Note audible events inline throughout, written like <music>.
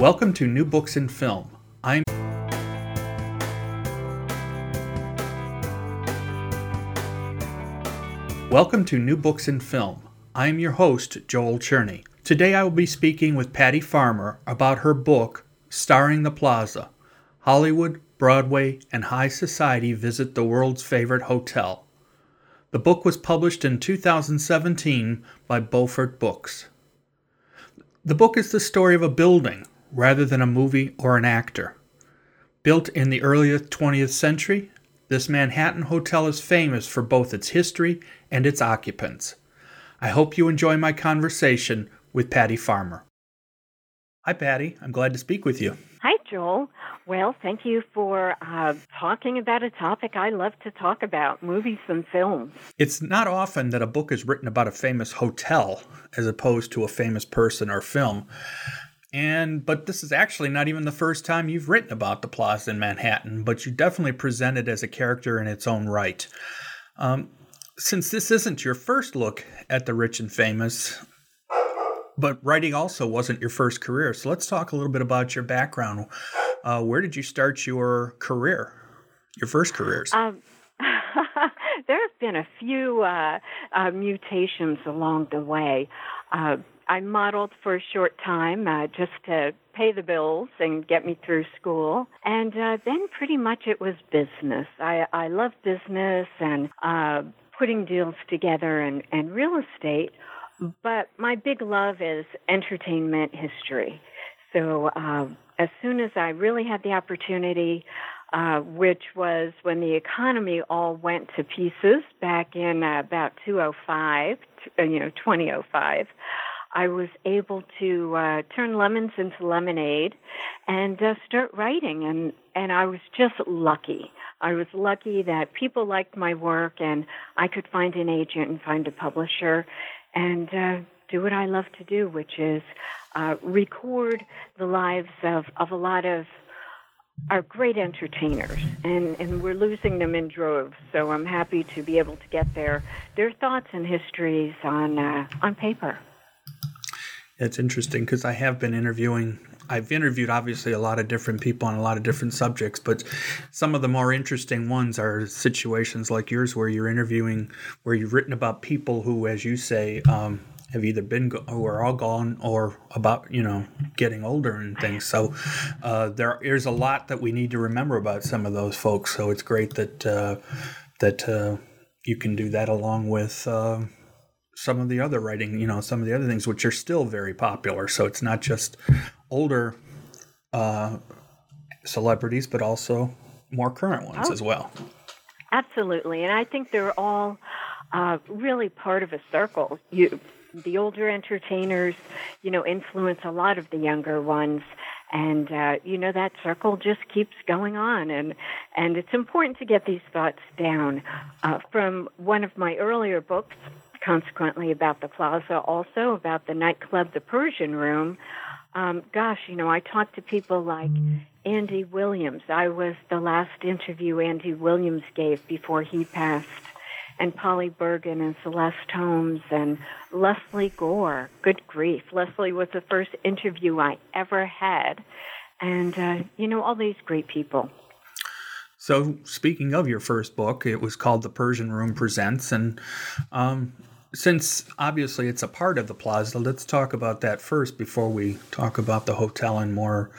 Welcome to New Books in Film. I'm Welcome to New Books in Film. I am your host, Joel Cherney. Today I will be speaking with Patty Farmer about her book, Starring the Plaza Hollywood, Broadway, and High Society Visit the World's Favorite Hotel. The book was published in 2017 by Beaufort Books. The book is the story of a building rather than a movie or an actor. Built in the early 20th century, this Manhattan hotel is famous for both its history and its occupants. I hope you enjoy my conversation with Patty Farmer. Hi, Patty. I'm glad to speak with you. Hi, Joel. Well, thank you for uh, talking about a topic I love to talk about movies and films. It's not often that a book is written about a famous hotel as opposed to a famous person or film. And but this is actually not even the first time you've written about the Plaza in Manhattan, but you definitely present it as a character in its own right. Um, since this isn't your first look at the rich and famous, but writing also wasn't your first career, so let's talk a little bit about your background. Uh, where did you start your career, your first careers? Um, <laughs> there have been a few uh, uh, mutations along the way. I modeled for a short time uh, just to pay the bills and get me through school. And uh, then pretty much it was business. I, I love business and uh, putting deals together and, and real estate. But my big love is entertainment history. So uh, as soon as I really had the opportunity, uh, which was when the economy all went to pieces back in uh, about 205, uh, you know, 2005. I was able to uh, turn lemons into lemonade and uh, start writing. And, and I was just lucky. I was lucky that people liked my work and I could find an agent and find a publisher and uh, do what I love to do, which is uh, record the lives of, of a lot of are great entertainers, and, and we're losing them in droves. So I'm happy to be able to get their their thoughts and histories on uh, on paper. It's interesting because I have been interviewing. I've interviewed obviously a lot of different people on a lot of different subjects, but some of the more interesting ones are situations like yours where you're interviewing, where you've written about people who, as you say, um, have either been who are all gone or about you know getting older and things. So uh, there is a lot that we need to remember about some of those folks. So it's great that uh, that uh, you can do that along with uh, some of the other writing, you know, some of the other things which are still very popular. So it's not just older uh, celebrities, but also more current ones oh, as well. Absolutely, and I think they're all uh, really part of a circle. You, the older entertainers, you know, influence a lot of the younger ones, and uh, you know that circle just keeps going on and and it's important to get these thoughts down uh, from one of my earlier books consequently about the plaza, also about the nightclub, the Persian Room. Um, gosh, you know, I talked to people like Andy Williams. I was the last interview Andy Williams gave before he passed, and Polly Bergen and Celeste Holmes and Lesley Gore. Good grief. Leslie was the first interview I ever had. And, uh, you know, all these great people. So, speaking of your first book, it was called The Persian Room Presents, and um, since obviously it's a part of the plaza, let's talk about that first before we talk about the hotel in more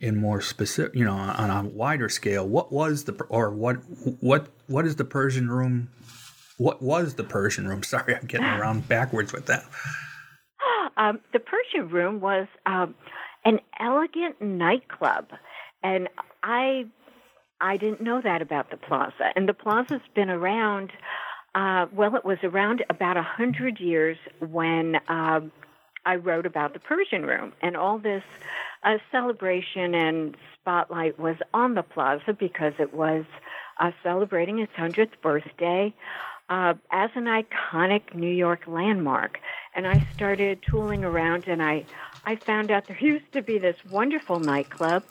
in more specific, you know, on a wider scale. What was the or what what what is the Persian room? What was the Persian room? <laughs> Sorry, I'm getting around backwards with that. <gasps> Um, the Persian room was um, an elegant nightclub, and I I didn't know that about the plaza. And the plaza's been around uh, well, it was around about a hundred years when uh, I wrote about the Persian Room, and all this uh, celebration and spotlight was on the plaza because it was uh, celebrating its 100th birthday uh, as an iconic New York landmark. And I started tooling around, and I, I found out there used to be this wonderful nightclub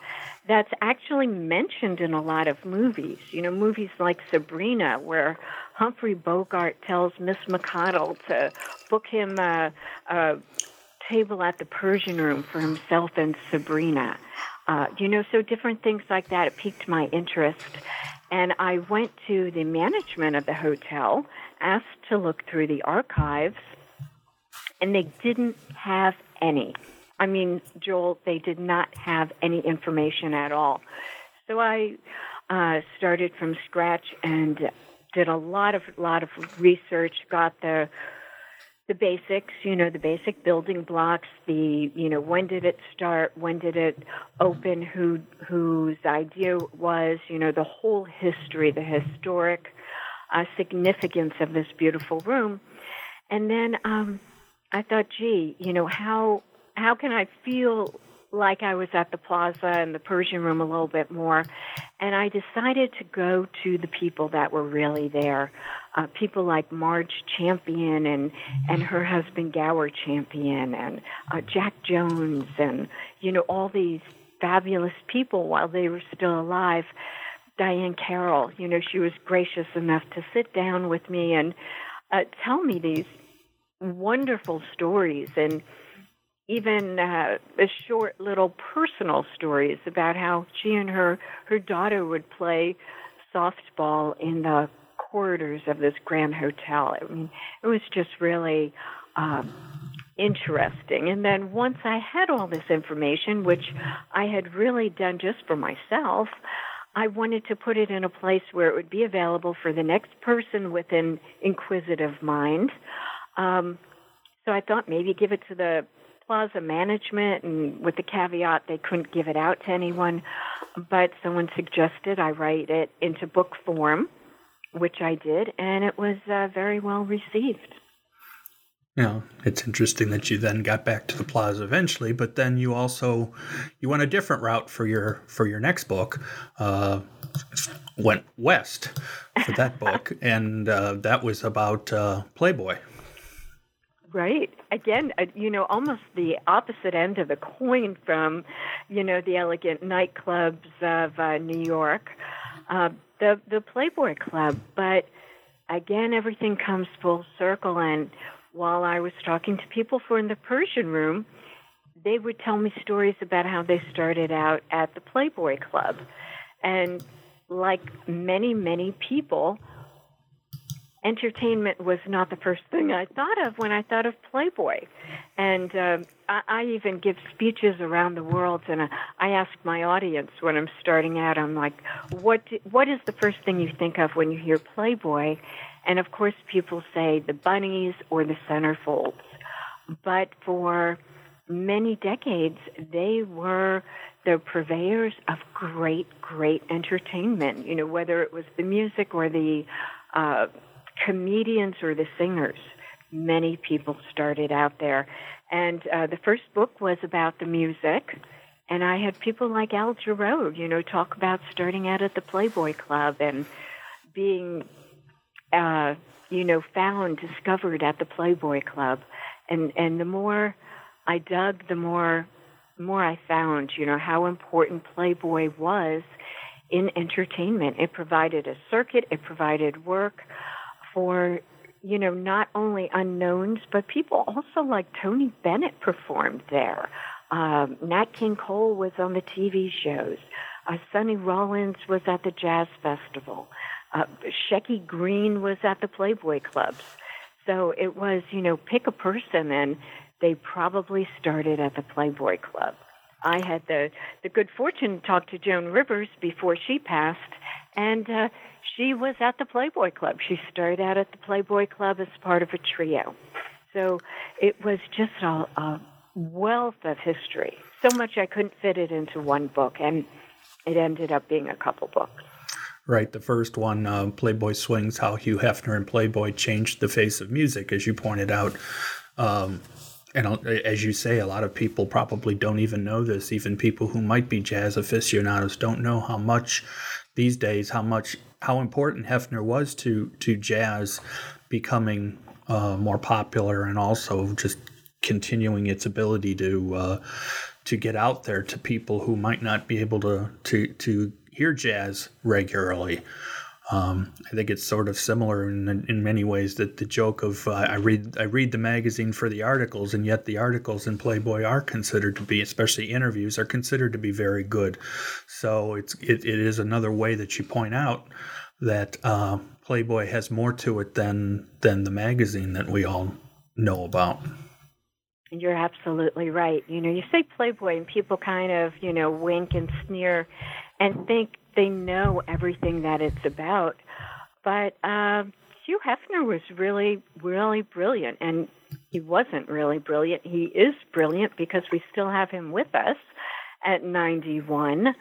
that's actually mentioned in a lot of movies. You know, movies like Sabrina, where Humphrey Bogart tells Miss McConnell to book him a, a table at the Persian Room for himself and Sabrina. Uh, you know, so different things like that. It piqued my interest. And I went to the management of the hotel, asked to look through the archives, and they didn't have any. I mean, Joel, they did not have any information at all. So I uh, started from scratch and did a lot of lot of research. Got the the basics, you know, the basic building blocks. The you know, when did it start? When did it open? Who whose idea was? You know, the whole history, the historic uh, significance of this beautiful room. And then um, I thought, gee, you know, how how can I feel like I was at the plaza and the Persian room a little bit more? And I decided to go to the people that were really there. Uh, people like Marge Champion and, and her husband Gower Champion and uh, Jack Jones and, you know, all these fabulous people while they were still alive. Diahann Carroll, you know, she was gracious enough to sit down with me and uh, tell me these wonderful stories and even uh, short little personal stories about how she and her her daughter would play softball in the corridors of this grand hotel. I mean, it was just really um, interesting. And then once I had all this information, which I had really done just for myself, I wanted to put it in a place where it would be available for the next person with an inquisitive mind. Um, so I thought maybe give it to the plaza management and with the caveat they couldn't give it out to anyone. But someone suggested I write it into book form, which I did, and it was uh, very well received. Know, it's interesting that you then got back to the plaza eventually, but then you also you went a different route for your for your next book. Uh, went west for that book, <laughs> and uh, that was about uh, Playboy. Right. Again, uh, you know, almost the opposite end of the coin from, you know, the elegant nightclubs of uh, New York, uh, the the Playboy Club. But again, everything comes full circle. And while I was talking to people for in the Persian Room, they would tell me stories about how they started out at the Playboy Club, and like many many people entertainment was not the first thing I thought of when I thought of Playboy. And uh, I, I even give speeches around the world, and uh, I ask my audience when I'm starting out, I'm like, what, do, what is the first thing you think of when you hear Playboy? And of course, people say the bunnies or the centerfolds. But for many decades, they were the purveyors of great, great entertainment. You know, whether it was the music or the uh, comedians or the singers. Many people started out there. And uh, the first book was about the music. And I had people like Al Jarreau, you know, talk about starting out at the Playboy Club and being, uh, you know, found, discovered at the Playboy Club. And, and the more I dug, the more, more I found, you know, how important Playboy was in entertainment. It provided a circuit, it provided work for you know not only unknowns but people also like Tony Bennett performed there. Um, Nat King Cole was on the TV shows. Uh, Sonny Rollins was at the jazz festival. Uh, Shecky Greene was at the Playboy clubs. So it was, you know, pick a person, and they probably started at the Playboy Club. I had the the good fortune to talk to Joan Rivers before she passed, and uh, she was at the Playboy Club. She started out at the Playboy Club as part of a trio. So it was just a, a wealth of history. So much I couldn't fit it into one book, and it ended up being a couple books. Right. The first one, uh, Playboy Swings How Hugh Hefner and Playboy Changed the Face of Music, as you pointed out. Um, and as you say, a lot of people probably don't even know this. Even people who might be jazz aficionados don't know how much these days, how much, how important Hefner was to to jazz becoming uh, more popular, and also just continuing its ability to uh, to get out there to people who might not be able to to to hear jazz regularly. Um, I think it's sort of similar in, in many ways that the joke of uh, I read I read the magazine for the articles, and yet the articles in Playboy are considered to be, especially interviews, are considered to be very good. So it's it, it is another way that you point out that uh, Playboy has more to it than than the magazine that we all know about. You're absolutely right. You know, you say Playboy, and people kind of you know wink and sneer, and think they know everything that it's about. But uh, Hugh Hefner was really, really brilliant, and he wasn't really brilliant. He is brilliant because we still have him with us at 91.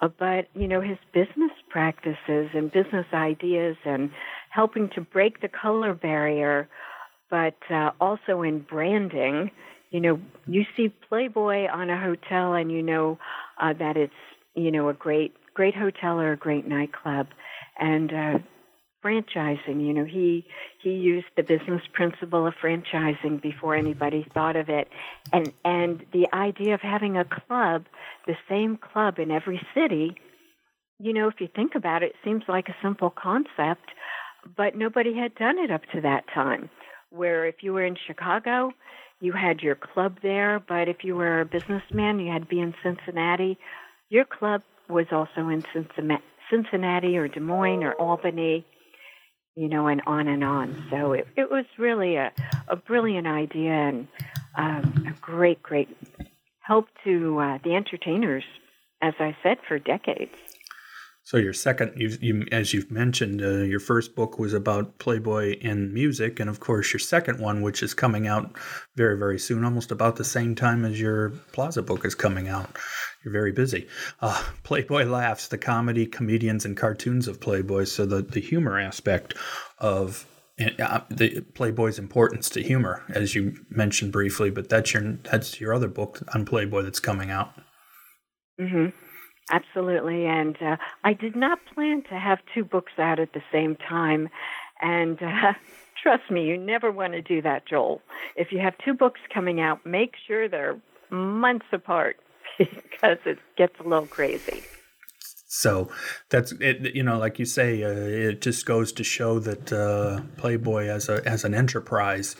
Uh, but you know his business practices and business ideas and helping to break the color barrier, but uh, also in branding. You know, you see Playboy on a hotel, and you know uh, that it's you know a great great hotel or a great nightclub, and uh, franchising. You know, he he used the business principle of franchising before anybody thought of it, and and the idea of having a club, the same club in every city. You know, if you think about it, it seems like a simple concept, but nobody had done it up to that time. Where if you were in Chicago, you had your club there, but if you were a businessman, you had to be in Cincinnati. Your club was also in Cincinnati or Des Moines or Albany, you know, and on and on. So it, it was really a, a brilliant idea and um, a great, great help to uh, the entertainers, as I said, for decades. So your second, you, you, as you've mentioned, uh, your first book was about Playboy and music, and of course your second one, which is coming out very, very soon, almost about the same time as your Plaza book is coming out. You're very busy. Uh, <laughs> Playboy laughs, the comedy, comedians, and cartoons of Playboy. So the the humor aspect of uh, the Playboy's importance to humor, as you mentioned briefly, but that's your that's your other book on Playboy that's coming out. Mm-hmm. Absolutely. And uh, I did not plan to have two books out at the same time. And uh, <laughs> trust me, you never want to do that, Joel. If you have two books coming out, make sure they're months apart <laughs> because it gets a little crazy. So that's it. You know, like you say, uh, it just goes to show that uh, Playboy as a as an enterprise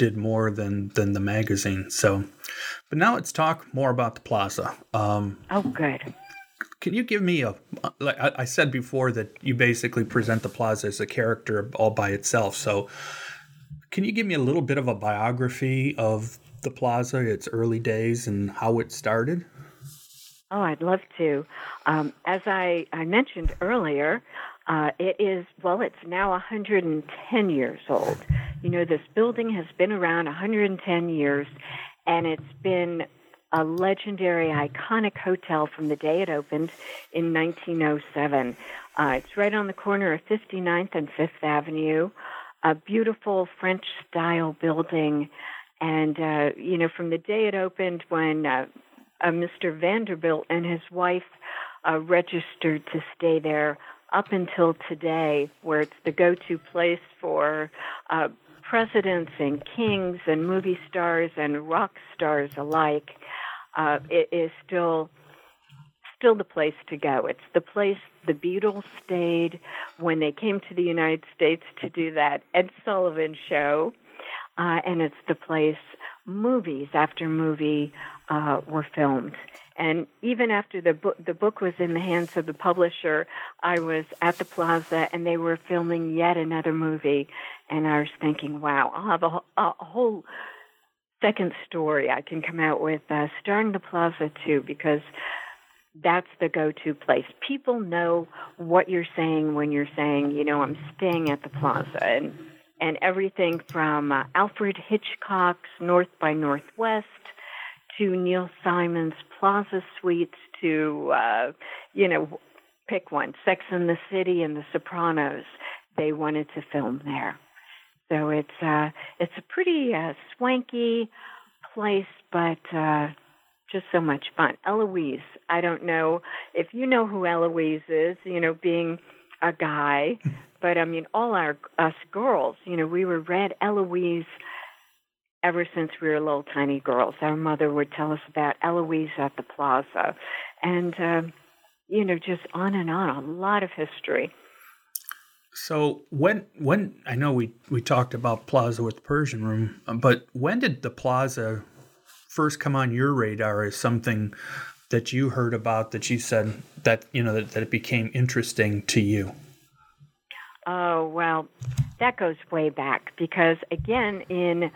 did more than than the magazine. So, but now let's talk more about the Plaza. Um, oh, good. Can you give me a? Like I said before, that you basically present the Plaza as a character all by itself. So, can you give me a little bit of a biography of the Plaza, its early days, and how it started? Oh, I'd love to. Um, as I, I mentioned earlier, uh, it is, well, it's now 110 years old. You know, this building has been around 110 years, and it's been a legendary, iconic hotel from the day it opened in 1907. Uh, it's right on the corner of 59th and Fifth Avenue, a beautiful French style building. And, uh, you know, from the day it opened, when uh, uh, Mr. Vanderbilt and his wife uh, registered to stay there up until today, where it's the go to place for uh, presidents and kings and movie stars and rock stars alike uh, it is still still the place to go. It's the place the Beatles stayed when they came to the United States to do that Ed Sullivan show, uh, and it's the place movies after movie uh, were filmed. And even after the book, the book was in the hands of the publisher, I was at the plaza and they were filming yet another movie. And I was thinking, wow, I'll have a, a whole second story I can come out with uh, starring the plaza too because that's the go-to place. People know what you're saying when you're saying, you know, I'm staying at the plaza and and everything from uh, Alfred Hitchcock's North by Northwest to Neil Simon's Plaza Suites to uh, you know, pick one, Sex and the City and The Sopranos. They wanted to film there. So it's uh, it's a pretty uh, swanky place, but uh, just so much fun. Eloise, I don't know if you know who Eloise is. You know, being a guy, <laughs> but I mean, all our us girls, you know, we were read Eloise ever since we were little tiny girls. Our mother would tell us about Eloise at the plaza, and uh, you know, just on and on. A lot of history. So when when I know we we talked about Plaza with the Persian Room, but when did the Plaza first come on your radar as something that you heard about that you said that you know that, that it became interesting to you? Oh well, that goes way back because again in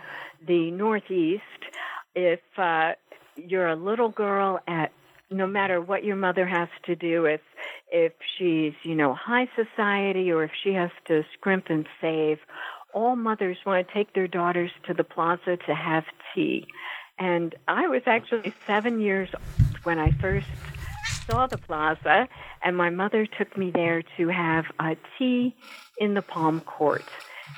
the Northeast, if uh, you're a little girl at no matter what your mother has to do, if if she's you know high society or if she has to scrimp and save, all mothers want to take their daughters to the plaza to have tea. And I was actually seven years old when I first saw the plaza, and my mother took me there to have a tea in the palm court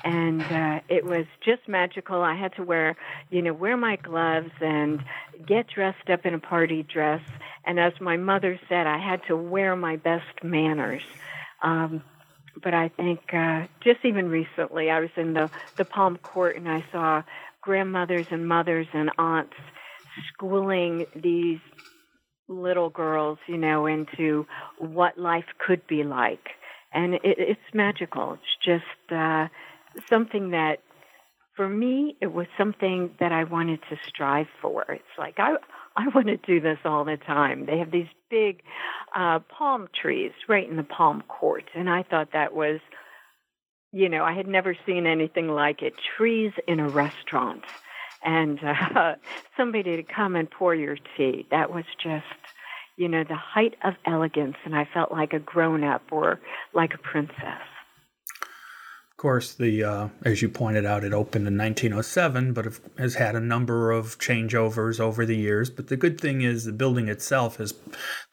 and uh, it was just magical. I had to wear, you know, wear my gloves and get dressed up in a party dress. And as my mother said, I had to wear my best manners. Um, but I think uh, just even recently, I was in the the Palm Court and I saw grandmothers and mothers and aunts schooling these little girls, you know, into what life could be like. And it, it's magical. It's just uh, something that for me it was something that I wanted to strive for. It's like I I want to do this all the time. They have these big uh palm trees right in the palm court and I thought that was you know, I had never seen anything like it. Trees in a restaurant and uh, <laughs> somebody to come and pour your tea. That was just you know, the height of elegance and I felt like a grown up or like a princess. Of course, the uh, as you pointed out, it opened in 1907, but has had a number of changeovers over the years. But the good thing is, the building itself is,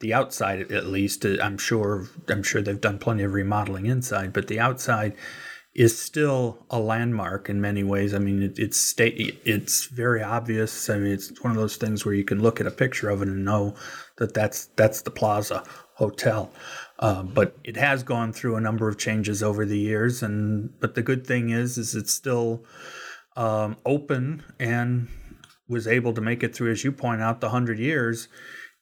the outside at least. I'm sure I'm sure they've done plenty of remodeling inside, but the outside is still a landmark in many ways. I mean, it, it's state it's very obvious. I mean, it's one of those things where you can look at a picture of it and know that that's that's the Plaza Hotel. Uh, but it has gone through a number of changes over the years, and but the good thing is, is it's still um, open and was able to make it through, as you point out, the hundred years,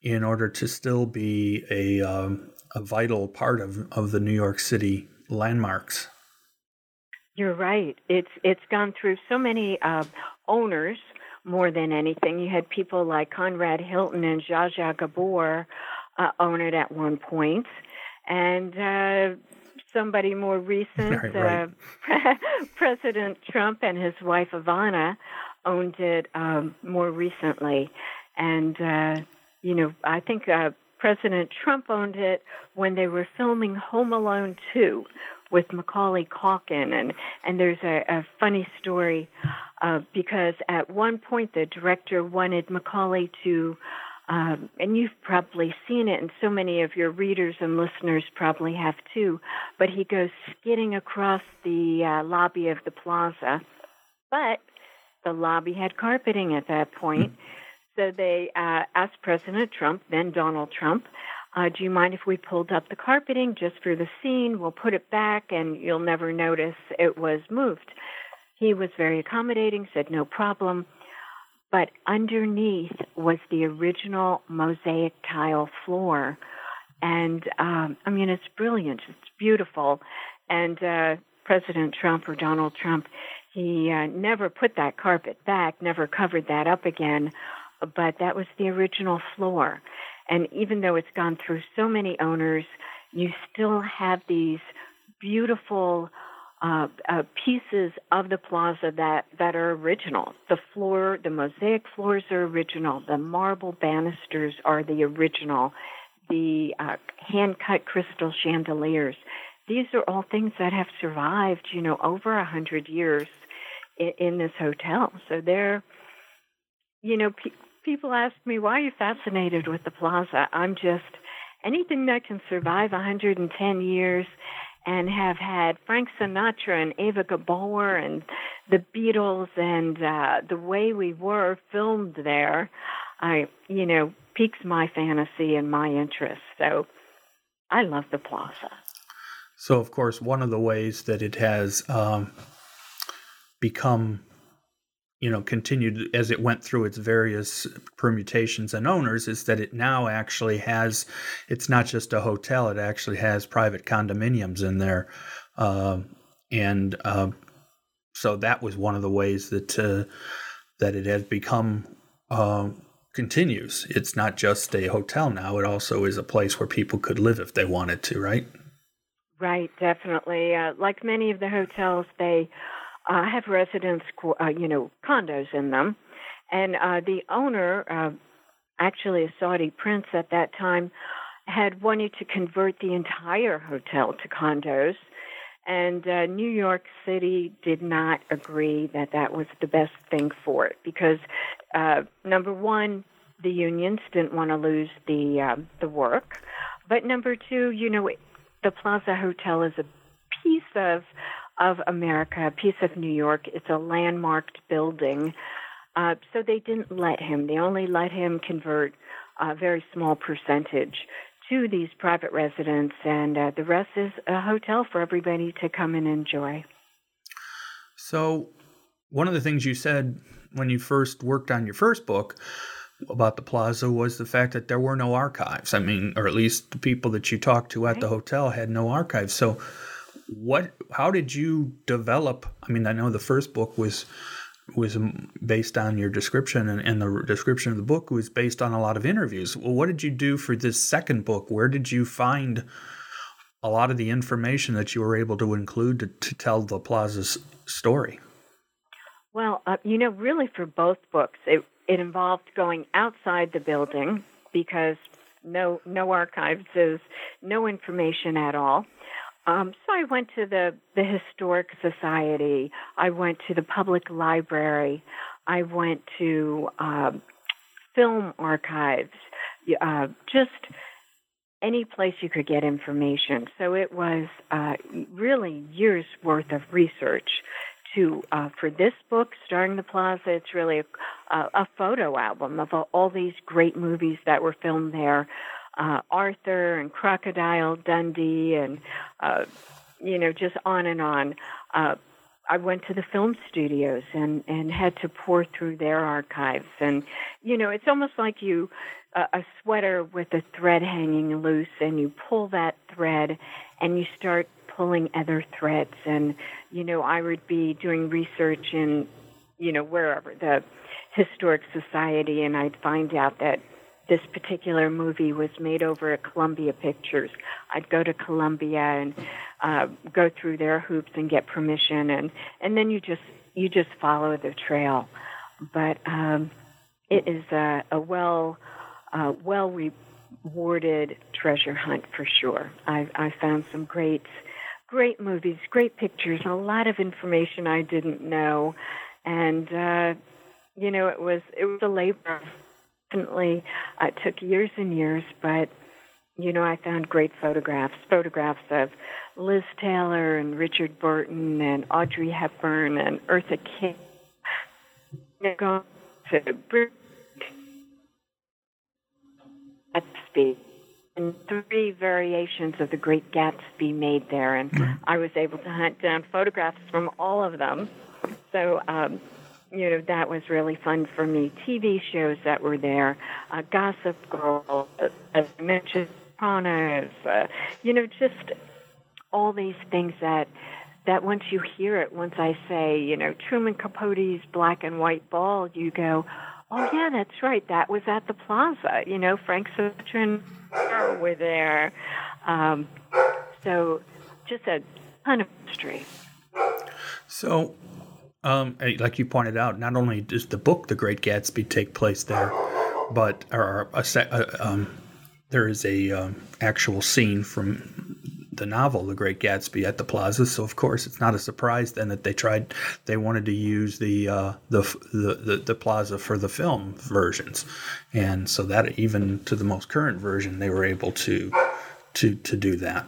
in order to still be a um, a vital part of of the New York City landmarks. You're right. It's it's gone through so many uh, owners more than anything. You had people like Conrad Hilton and Zsa Zsa Gabor uh, own it at one point and uh, somebody more recent, right, right. Uh, <laughs> President Trump and his wife Ivana owned it um, more recently, and uh, you know I think uh, President Trump owned it when they were filming Home Alone 2 with Macaulay Culkin, and and there's a, a funny story uh, because at one point the director wanted Macaulay to um, and you've probably seen it, and so many of your readers and listeners probably have too. But he goes skidding across the uh, lobby of the plaza, but the lobby had carpeting at that point. So they uh, asked President Trump, then Donald Trump, uh, do you mind if we pulled up the carpeting just for the scene? We'll put it back and you'll never notice it was moved. He was very accommodating, said no problem but underneath was the original mosaic tile floor. And um, I mean, it's brilliant. It's beautiful. And uh, President Trump or Donald Trump, he uh, never put that carpet back, never covered that up again. But that was the original floor. And even though it's gone through so many owners, you still have these beautiful uh, uh, pieces of the plaza that, that are original. The floor, the mosaic floors are original. The marble banisters are the original. The uh, hand cut crystal chandeliers. These are all things that have survived, you know, over a hundred years in, in, this hotel. So they're, you know, pe- people ask me why are you fascinated with the plaza. I'm just anything that can survive 110 years and have had Frank Sinatra and Eva Gabor and the Beatles and uh, the way we were filmed there, I you know piques my fantasy and my interest. So I love the plaza. So of course, one of the ways that it has um, become you know continued as it went through its various permutations and owners is that it now actually has it's not just a hotel it actually has private condominiums in there. Uh, and uh, so that was one of the ways that uh, that it has become uh, continues. It's not just a hotel now it also is a place where people could live if they wanted to right? Right definitely. Uh, like many of the hotels they uh, have residence, uh, you know, condos in them. And uh, the owner, uh, actually a Saudi prince at that time, had wanted to convert the entire hotel to condos. And uh, New York City did not agree that that was the best thing for it because, uh, number one, the unions didn't want to lose the uh, the work, but number two, you know, it, the Plaza Hotel is a piece of of America, a piece of New York. It's a landmarked building. Uh, so they didn't let him. They only let him convert a very small percentage to these private residents, and uh, the rest is a hotel for everybody to come and enjoy. So, one of the things you said when you first worked on your first book about the plaza was the fact that there were no archives. I mean, or at least the people that you talked to at the hotel had no archives. So, what how did you develop i mean i know the first book was was based on your description and, and, the description of the book was based on a lot of interviews. Well what did you do for this second book? Where did you find a lot of the information that you were able to include to, to tell the plaza's story? Well uh, you know really for both books it, it involved going outside the building because no no archives is no information at all um, so I went to the the historic society. I went to the public library. I went to uh, film archives. Uh, just any place you could get information. So it was uh, really years worth of research. To uh, for this book, starring the Plaza, it's really a, a photo album of all these great movies that were filmed there uh, Arthur and Crocodile Dundee and uh, you know just on and on. Uh, I went to the film studios and and had to pour through their archives and you know it's almost like you uh, a sweater with a thread hanging loose and you pull that thread and you start pulling other threads and you know I would be doing research in you know wherever the historic society and I'd find out that this particular movie was made over at Columbia Pictures. I'd go to Columbia and uh, go through their hoops and get permission, and and then you just you just follow the trail. But um, it is a, a well uh, well rewarded treasure hunt for sure. I, I found some great great movies, great pictures, a lot of information I didn't know, and uh, you know it was it was a labor definitely uh, took years and years, but you know, I found great photographs, photographs of Liz Taylor and Richard Burton and Audrey Hepburn and Eartha Kitt. Going to Gatsby and three variations of the Great Gatsby made there, and mm-hmm. I was able to hunt down photographs from all of them. So um, you know that was really fun for me. TV shows that were there, uh, Gossip Girl, uh, as I mentioned, Sopranos, uh, you know, just all these things that that once you hear it, once I say, you know, Truman Capote's black and white ball, you go, oh yeah, that's right, that was at the Plaza. You know, Frank Sinatra were there. Um, so just a ton of history. So um, like you pointed out, not only does the book The Great Gatsby take place there, but or a, a, um, there is a um, actual scene from the novel The Great Gatsby at the Plaza. So of course, it's not a surprise then that they tried they wanted to use the uh, the, the, the the Plaza for the film versions, and so that even to the most current version, they were able to to to do that.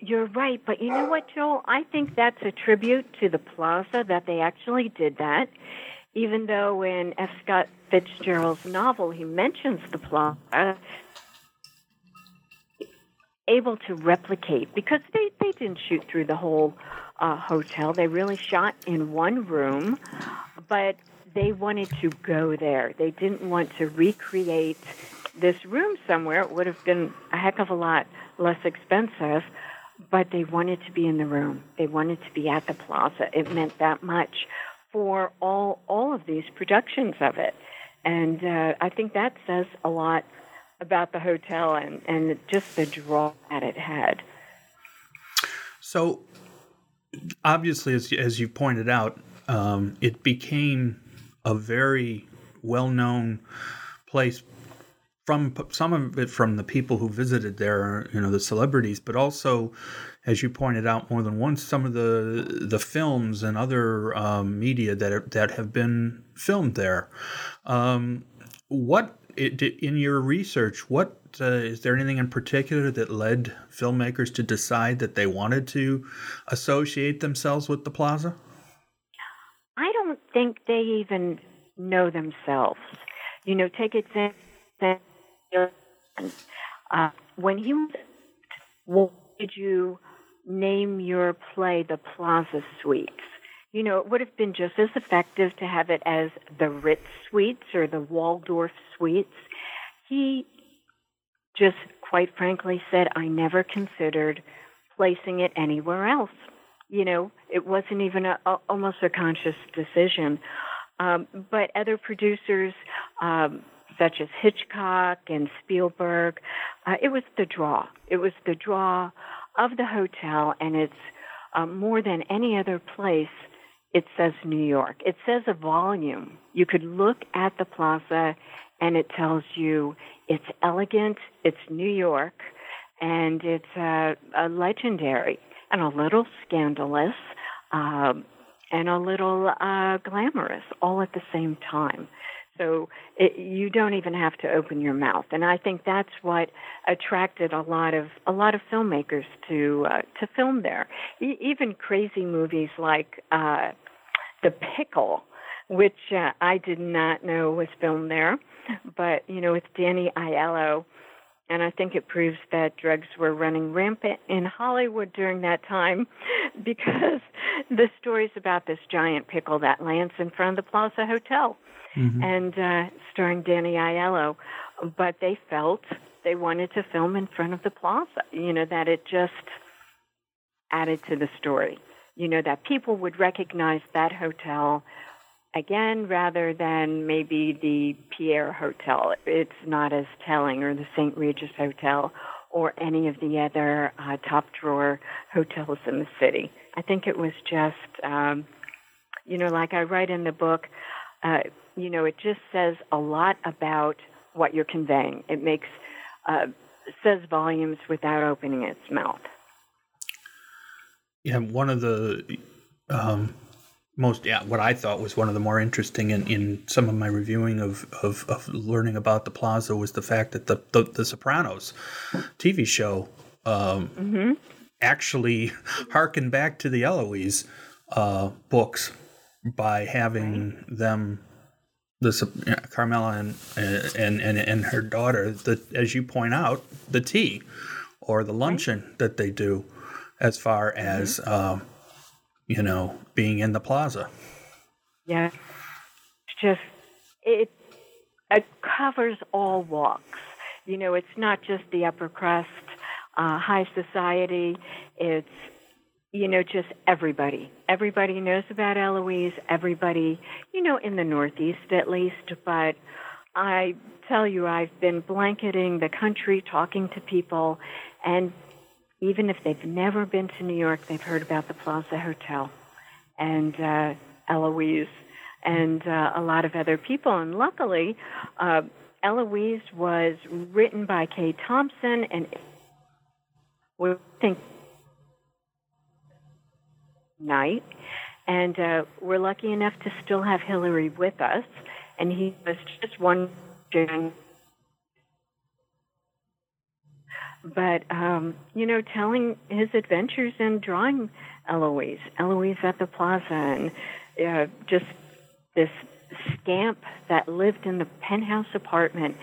You're right, but you know what, Joel? I think that's a tribute to the plaza that they actually did that. Even though in F. Scott Fitzgerald's novel he mentions the plaza, able to replicate because they, they didn't shoot through the whole uh, hotel. They really shot in one room, but they wanted to go there. They didn't want to recreate this room somewhere. It would have been a heck of a lot less expensive but they wanted to be in the room. They wanted to be at the plaza. It meant that much for all all of these productions of it, and uh, I think that says a lot about the hotel and and just the draw that it had. So, obviously, as as you pointed out, um, it became a very well known place from some of it from the people who visited there, you know, the celebrities, but also, as you pointed out more than once, some of the the films and other um, media that are, that have been filmed there. Um, what in your research? What uh, is there anything in particular that led filmmakers to decide that they wanted to associate themselves with the plaza? I don't think they even know themselves. You know, take example uh, when he was, what did you name your play the Plaza Suites? You know, it would have been just as effective to have it as the Ritz Suites or the Waldorf Suites. He just quite frankly said, I never considered placing it anywhere else. You know, it wasn't even a, a almost a conscious decision. Um, but other producers, um, such as Hitchcock and Spielberg. Uh, it was the draw. It was the draw of the hotel, and it's uh, more than any other place. It says New York. It says a volume. You could look at the plaza, and it tells you it's elegant, it's New York, and it's uh, a legendary and a little scandalous. Um, and a little uh, glamorous all at the same time. So it, you don't even have to open your mouth, and I think that's what attracted a lot of a lot of filmmakers to uh, to film there. E- even crazy movies like uh, The Pickle, which uh, I did not know was filmed there, but you know with Danny Aiello, and I think it proves that drugs were running rampant in Hollywood during that time, <laughs> because the stories about this giant pickle that lands in front of the Plaza Hotel mm-hmm. and uh, starring Danny Aiello. But they felt they wanted to film in front of the plaza, you know, that it just added to the story. You know, that people would recognize that hotel again rather than maybe the Pierre Hotel. It's not as telling, or the St. Regis Hotel, or any of the other uh, top drawer hotels in the city. I think it was just, um, you know, like I write in the book, uh, you know, it just says a lot about what you're conveying. It makes uh, says volumes without opening its mouth. Yeah, one of the um, most yeah, what I thought was one of the more interesting in, in some of my reviewing of, of, of learning about the plaza was the fact that the the, the Sopranos TV show um, mm-hmm. actually <laughs> harkened back to the Eloise uh, books by having right. them the Carmela and, and and and her daughter, the as you point out, the tea or the luncheon that they do, as far mm-hmm. as um, you know being in the plaza. Yeah, it's just it it covers all walks. You know, it's not just the upper crust, uh, high society. It's you know, just everybody. Everybody knows about Eloise, everybody, you know, in the Northeast at least, but I tell you, I've been blanketing the country, talking to people, and even if they've never been to New York, they've heard about the Plaza Hotel and uh, Eloise and uh, a lot of other people. And luckily, uh, Eloise was written by Kay Thompson, and we think Knight. And uh, we're lucky enough to still have Hilary with us. And he was just wondering but um, you know, telling his adventures and drawing Eloise, Eloise at the plaza, and uh, just this scamp that lived in the penthouse apartment.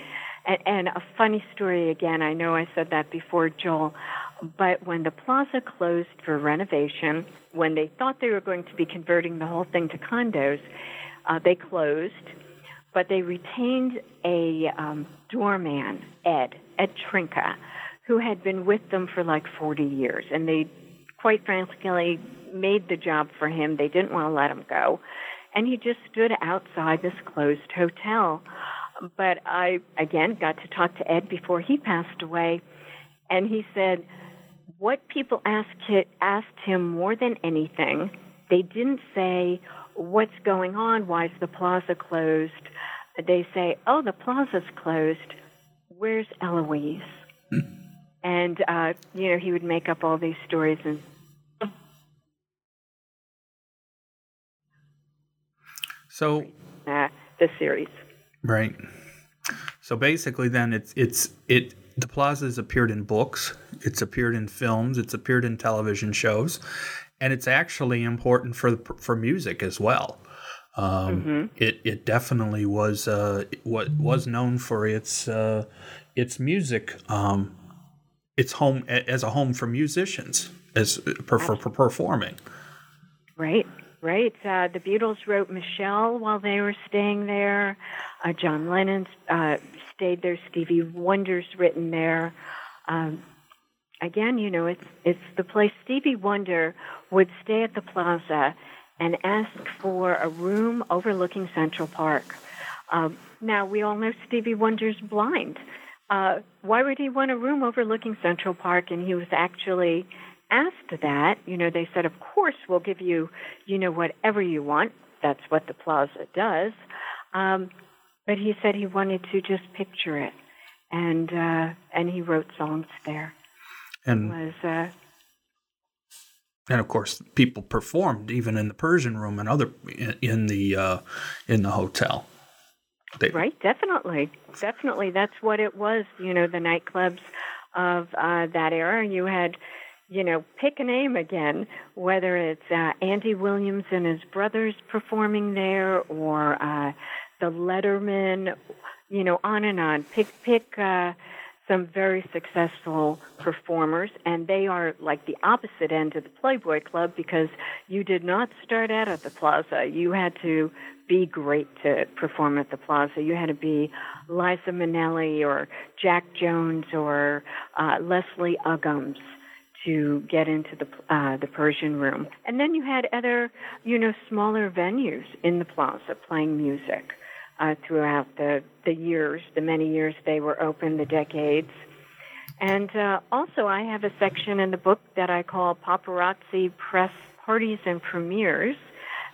And, and a funny story again. I know I said that before, Joel, but when the plaza closed for renovation, when they thought they were going to be converting the whole thing to condos, uh, they closed, but they retained a um, doorman, Ed, Ed Trinka, who had been with them for like 40 years. And they, quite frankly, made the job for him. They didn't want to let him go. And he just stood outside this closed hotel. But I, again, got to talk to Ed before he passed away. And he said, what people asked, asked him more than anything, they didn't say, What's going on? Why is the plaza closed? They say, Oh, the plaza's closed. Where's Eloise? and, uh, you know, he would make up all these stories and So uh, the series. Right. So basically, then it's it's it. The plazas appeared in books. It's appeared in films. It's appeared in television shows, and it's actually important for for music as well. Um, mm-hmm. It it definitely was uh, what was known for its uh, its music. Um, its home as a home for musicians as for, for, for performing. Right. Right. Uh, the Beatles wrote Michelle while they were staying there. Uh, John Lennon uh, stayed there. Stevie Wonder's written there. Um, again, you know, it's it's the place. Stevie Wonder would stay at the Plaza and ask for a room overlooking Central Park. Um, now we all know Stevie Wonder's blind. Uh, why would he want a room overlooking Central Park? And he was actually asked that, you know, they said, of course, we'll give you, you know, whatever you want. That's what the plaza does. Um, but he said he wanted to just picture it, and uh, and he wrote songs there. And was. Uh, and of course, people performed even in the Persian room and other in the uh, in the hotel. They, right, definitely, definitely. That's what it was. You know, the nightclubs of uh, that era. You had you know, pick a name again, whether it's uh, Andy Williams and his brothers performing there or uh, the Lettermen, you know, on and on. Pick, pick uh, some very successful performers, and they are like the opposite end of the Playboy Club because you did not start out at the Plaza. You had to be great to perform at the Plaza. You had to be Liza Minnelli or Jack Jones or uh, Leslie Uggams to get into the uh, the Persian room. And then you had other, you know, smaller venues in the plaza playing music uh, throughout the the years, the many years they were open, the decades. And uh, also, I have a section in the book that I call Paparazzi Press Parties and Premieres,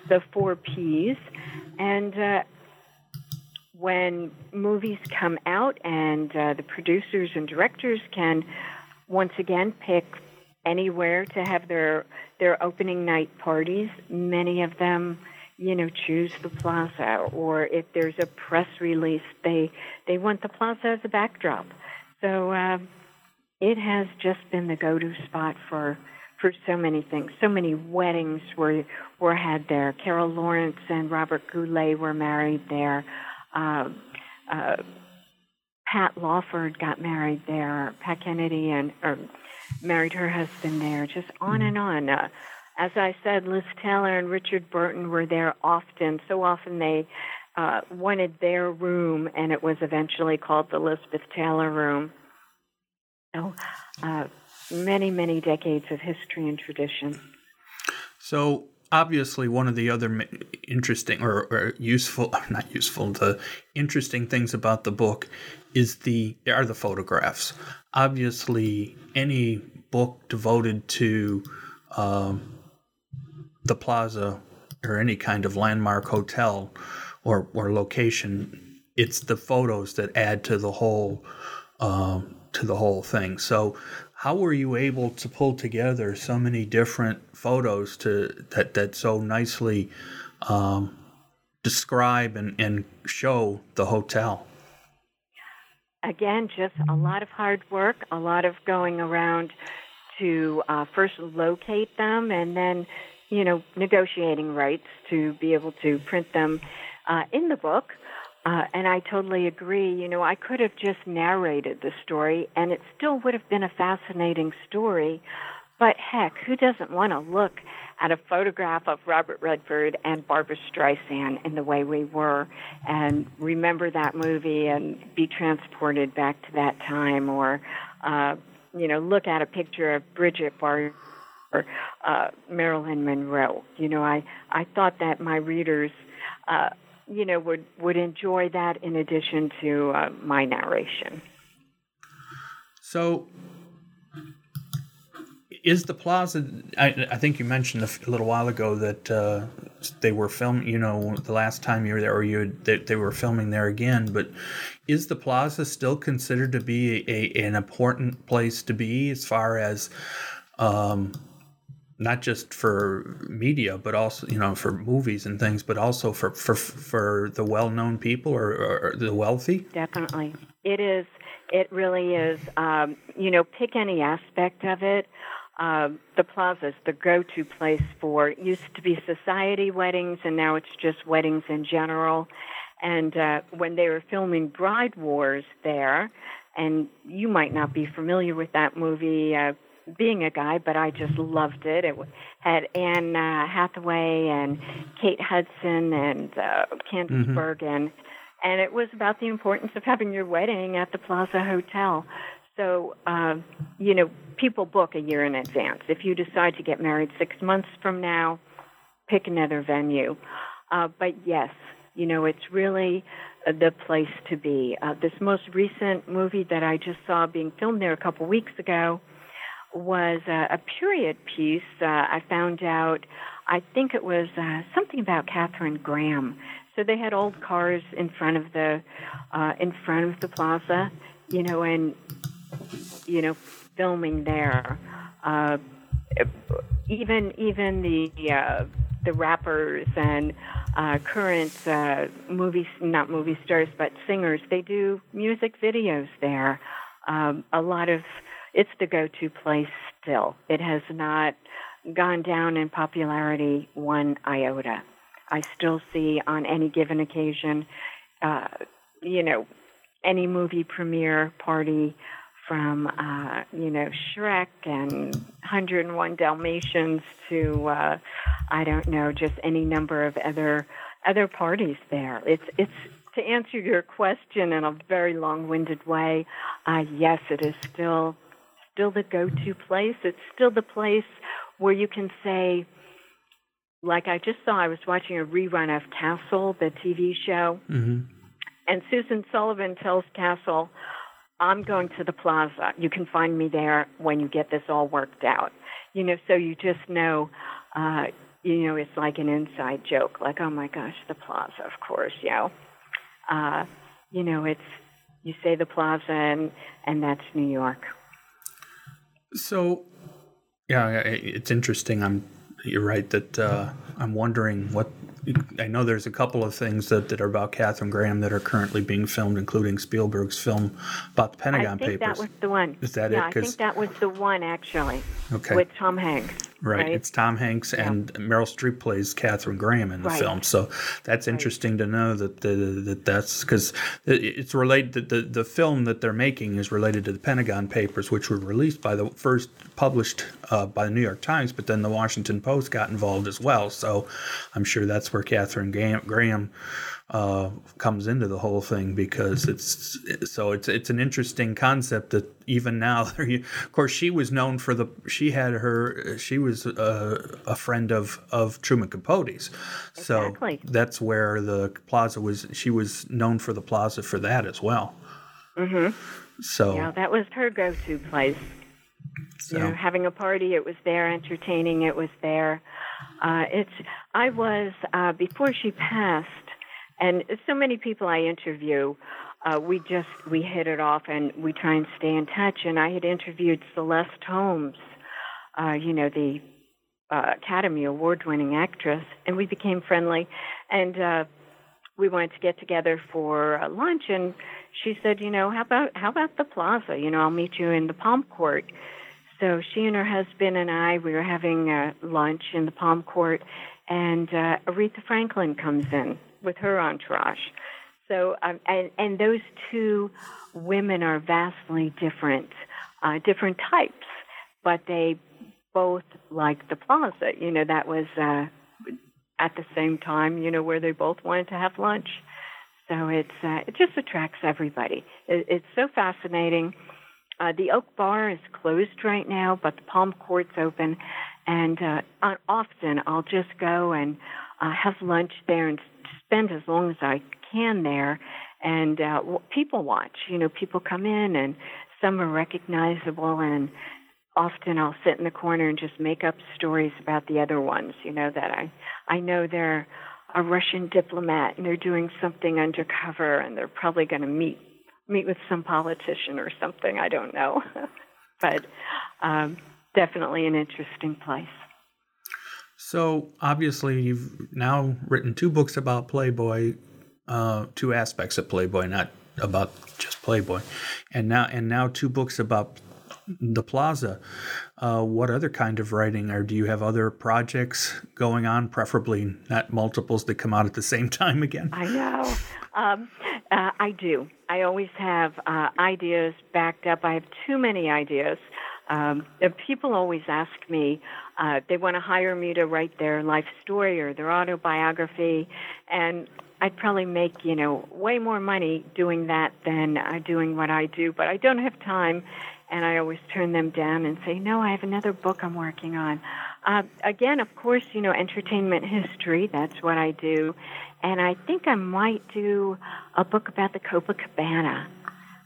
the four P's. And uh, when movies come out and uh, the producers and directors can once again pick anywhere to have their their opening night parties. Many of them, you know, choose the plaza, or if there's a press release, they they want the plaza as a backdrop. So uh, it has just been the go-to spot for for so many things. So many weddings were were had there. Carol Lawrence and Robert Goulet were married there. Uh, uh, Pat Lawford got married there. Pat Kennedy and or married her husband there, just on and on. As I said, Liz Taylor and Richard Burton were there often. So often they uh, wanted their room, and it was eventually called the Elizabeth Taylor Room. So, uh, many, many decades of history and tradition. So, obviously, one of the other interesting or, or useful, <laughs> not useful, the interesting things about the book is the are the photographs. Obviously, any book devoted to um, the plaza or any kind of landmark hotel or or location, it's the photos that add to the whole um, to the whole thing. So, how were you able to pull together so many different photos to that that so nicely um, describe and, and show the hotel? again, just a lot of hard work, a lot of going around to uh, first locate them and then, you know, negotiating rights to be able to print them uh, in the book. Uh, and I totally agree. You know, I could have just narrated the story and it still would have been a fascinating story. But heck, who doesn't want to look at a photograph of Robert Redford and Barbra Streisand in the way we were and remember that movie and be transported back to that time or, uh, you know, look at a picture of Bridget Barr or uh, Marilyn Monroe. You know, I, I thought that my readers, uh, you know, would, would enjoy that in addition to uh, my narration. So, is the plaza? I, I think you mentioned a, little while ago that uh, they were filming. You know, the last time you were there, or you they, they were filming there again. But is the plaza still considered to be a, an important place to be as far as um, not just for media, but also you know for movies and things, but also for for for the well-known people or, or the wealthy. Definitely, it is. It really is. Um, you know, pick any aspect of it. Uh, the plaza is the go-to place for used to be society weddings, and now it's just weddings in general. And uh, when they were filming Bride Wars there, and you might not be familiar with that movie, uh, being a guy, but I just loved it. It had Anne uh, Hathaway and Kate Hudson and uh, Candice mm-hmm. Bergen, and it was about the importance of having your wedding at the Plaza Hotel. So, uh, you know, people book a year in advance. If you decide to get married six months from now, pick another venue. Uh, but yes, you know, it's really uh, the place to be. Uh, this most recent movie that I just saw being filmed there a couple weeks ago was uh, a period piece. Uh, I found out, I think it was uh, something about Katharine Graham. So they had old cars in front of the uh, in front of the plaza, you know, and you know, filming there. Uh, even even the uh, the rappers and uh, current uh, movies, not movie stars, but singers, they do music videos there. Um, a lot of it's the go-to place still. It has not gone down in popularity one iota. I still see on any given occasion, uh, you know, any movie premiere party from uh, you know Shrek and 101 Dalmatians to uh, I don't know just any number of other other parties there. It's it's to answer your question in a very long-winded way. Uh, yes, it is still still the go-to place. It's still the place where you can say. Like I just saw, I was watching a rerun of Castle, the TV show, mm-hmm. and Susan Sullivan tells Castle, I'm going to the plaza. You can find me there when you get this all worked out. You know, so you just know, uh, you know, it's like an inside joke, like, oh my gosh, the plaza, of course, you know. Uh, you know, it's, you say the plaza and, and that's New York. So, yeah, it's interesting. I'm, you're right that uh, I'm wondering what I know there's a couple of things that, that are about Katharine Graham that are currently being filmed, including Spielberg's film about the Pentagon I think Papers. that was the one. Is that yeah, it? I think that was the one actually. Okay. With Tom Hanks. Right. right? It's Tom Hanks yeah. and Meryl Streep plays Katharine Graham in the right. film. So that's interesting right. to know that the, that that's because it's related. The, the film that they're making is related to the Pentagon Papers, which were released by the first published uh, by the New York Times, but then the Washington Post got involved as well. So I'm sure that's where Katharine Graham uh, comes into the whole thing because it's so it's it's an interesting concept that even now, <laughs> of course, she was known for the she had her she was a, a friend of of Truman Capote's, so exactly. that's where the plaza was. She was known for the plaza for that as well. Mm-hmm. So yeah, that was her go-to place. So. You know, having a party, it was there. Entertaining, it was there. Uh, it's. I was uh, before she passed, and so many people I interview. Uh, we just we hit it off, and we try and stay in touch. And I had interviewed Celeste Holmes, uh, you know the uh, Academy Award-winning actress, and we became friendly. And uh, we wanted to get together for lunch, and she said, you know, how about how about the plaza? You know, I'll meet you in the Palm Court. So she and her husband and I, we were having uh, lunch in the Palm Court, and uh, Aretha Franklin comes in with her entourage. So, um, and, and those two women are vastly different, uh, different types, but they both like the plaza. You know, that was uh, at the same time, you know, where they both wanted to have lunch. So it's uh, it just attracts everybody. It, it's so fascinating. Uh, the Oak Bar is closed right now, but the Palm Court's open, and uh, often I'll just go and uh, have lunch there and spend as long as I can there, and uh, people watch. You know, people come in, and some are recognizable, and often I'll sit in the corner and just make up stories about the other ones. You know that I I know they're a Russian diplomat and they're doing something undercover, and they're probably going to meet meet with some politician or something. I don't know, <laughs> but um, definitely an interesting place. So obviously, you've now written two books about Playboy, uh, two aspects of Playboy, not about just Playboy, and now and now two books about the Plaza. Uh, what other kind of writing, or do you have other projects going on? Preferably not multiples that come out at the same <laughs> time again. I know. Um, uh, I do. I always have uh, ideas backed up. I have too many ideas. Um, people always ask me, uh, they want to hire me to write their life story or their autobiography, and I'd probably make, you know, way more money doing that than uh, doing what I do, but I don't have time, and I always turn them down and say, no, I have another book I'm working on. Uh, again, of course, you know, entertainment history, that's what I do, and I think I might do a book about the Copacabana.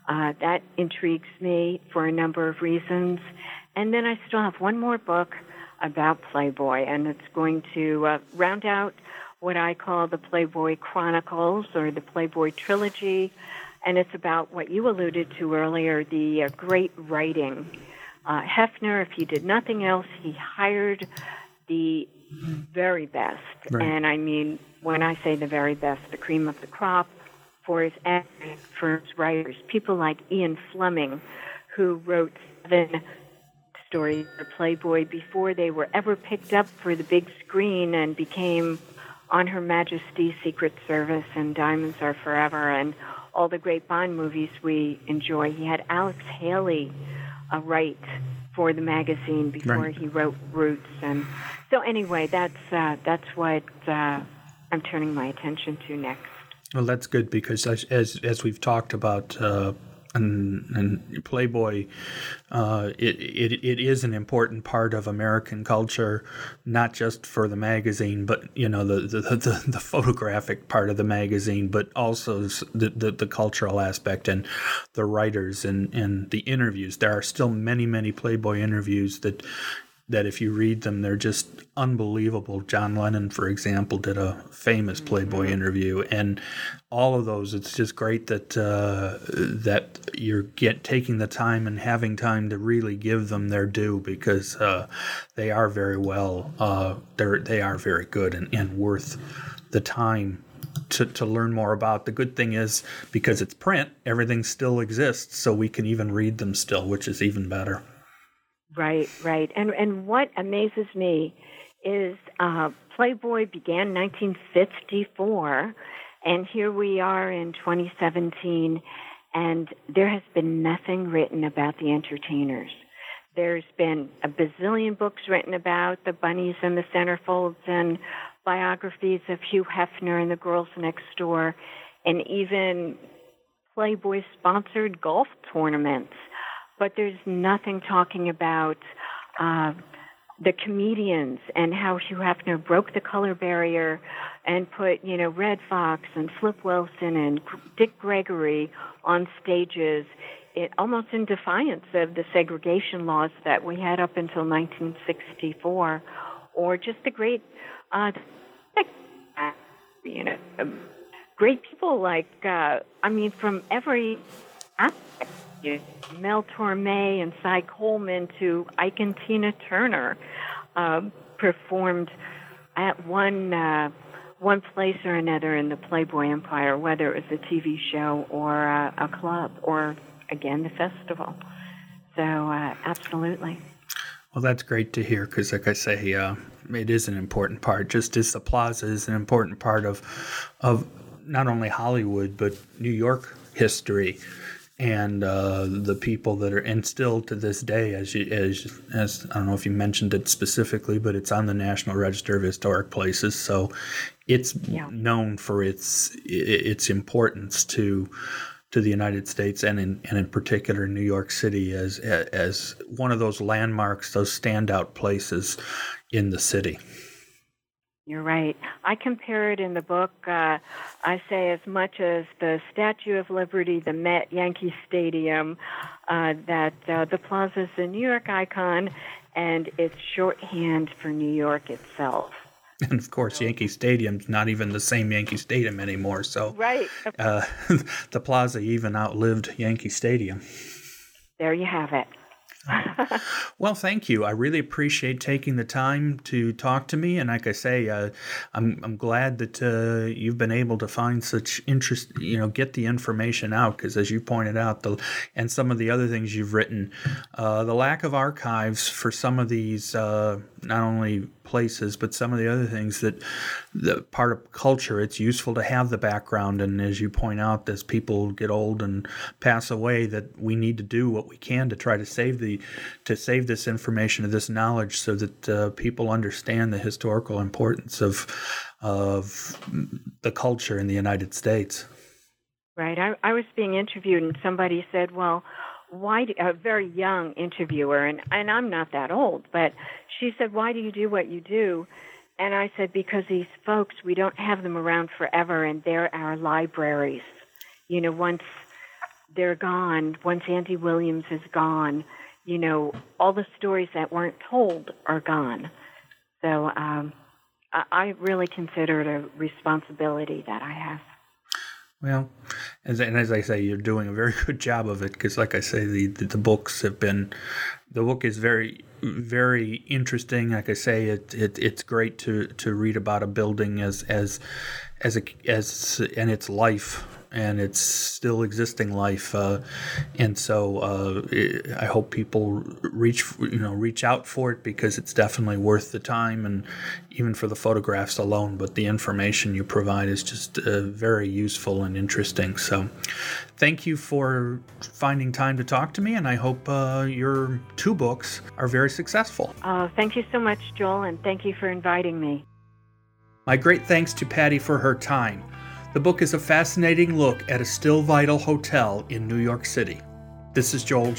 Uh, that intrigues me for a number of reasons. And then I still have one more book about Playboy, and it's going to uh, round out what I call the Playboy Chronicles or the Playboy Trilogy. And it's about what you alluded to earlier the uh, great writing. Uh, Hefner, if he did nothing else, he hired the very best. Right. And I mean, when I say the very best, the cream of the crop for his for his writers, people like Ian Fleming, who wrote seven stories for Playboy before they were ever picked up for the big screen and became on Her Majesty's Secret Service and Diamonds Are Forever and all the great Bond movies we enjoy. He had Alex Haley uh, write for the magazine before right. he wrote Roots, and so anyway, that's uh, that's what uh, I'm turning my attention to next. Well, that's good because as as, as we've talked about uh, and, and Playboy, uh, it, it it is an important part of American culture, not just for the magazine, but you know the the, the, the photographic part of the magazine, but also the, the, the cultural aspect and the writers and and the interviews. There are still many many Playboy interviews that that if you read them, they're just unbelievable. John Lennon, for example, did a famous Playboy mm-hmm. interview, and all of those. It's just great that uh, that you're get taking the time and having time to really give them their due because uh, they are very well. Uh, they're they are very good and, and worth the time to, to learn more about. The good thing is because it's print, everything still exists, so we can even read them still, which is even better. Right, right. And and what amazes me is uh, Playboy began 1954, and here we are in 2017, and there has been nothing written about the entertainers. There's been a bazillion books written about the bunnies and the centerfolds and biographies of Hugh Hefner and the girls next door, and even Playboy sponsored golf tournaments but there's nothing talking about uh, the comedians and how Hugh Hefner broke the color barrier and put, you know, Redd Foxx and Flip Wilson and Dick Gregory on stages, it, almost in defiance of the segregation laws that we had up until 1964, or just the great, uh, you know, great people like, uh, I mean, from every aspect Mel Torme and Cy Coleman to Ike and Tina Turner uh, performed at one uh, one place or another in the Playboy Empire, whether it was a TV show or a, a club or, again, the festival. So, uh, absolutely. Well, that's great to hear because, like I say, uh, it is an important part. Just as the plaza is an important part of, of not only Hollywood but New York history, and uh, the people that are and still to this day, as you, as as I don't know if you mentioned it specifically, but it's on the National Register of Historic Places, so it's yeah. known for its its importance to to the United States and in and in particular New York City as as one of those landmarks, those standout places in the city. You're right. I compare it in the book. Uh, I say as much as the Statue of Liberty, the Met, Yankee Stadium, uh, that uh, the plaza is a New York icon, and it's shorthand for New York itself. <laughs> And of course, Yankee Stadium's not even the same Yankee Stadium anymore. So, right, uh, <laughs> the plaza even outlived Yankee Stadium. There you have it. Well, thank you. I really appreciate taking the time to talk to me, and like I say, uh, I'm I'm glad that uh, you've been able to find such interest. You know, get the information out because, as you pointed out, the and some of the other things you've written, uh, the lack of archives for some of these uh, not only places, but some of the other things that the part of culture, it's useful to have the background. And as you point out, as people get old and pass away, that we need to do what we can to try to save the to save this information and this knowledge, so that uh, people understand the historical importance of of the culture in the United States. Right. I, I was being interviewed, and somebody said, "Well." Why do, a very young interviewer and and I'm not that old, but she said, "Why do you do what you do?" And I said, "Because these folks, we don't have them around forever and they're our libraries. You know, once they're gone, once Andy Williams is gone, you know, all the stories that weren't told are gone. So um, I, I really consider it a responsibility that I have. Well, as, and as I say, you're doing a very <laughs> good job of it because, like I say, the, the, the books have been, the book is very very interesting. Like I say, it, it it's great to to read about a building as as as a as and its life and it's still existing life. Uh, and so uh, I hope people reach you know reach out for it because it's definitely worth the time and even for the photographs alone. But the information you provide is just uh, very useful and interesting. So thank you for finding time to talk to me, and I hope uh, your two books are very successful. Uh, thank you so much, Joel, and thank you for inviting me. My great thanks to Patty for her time. The book is a fascinating look at a still vital hotel in New York City. This is Joel.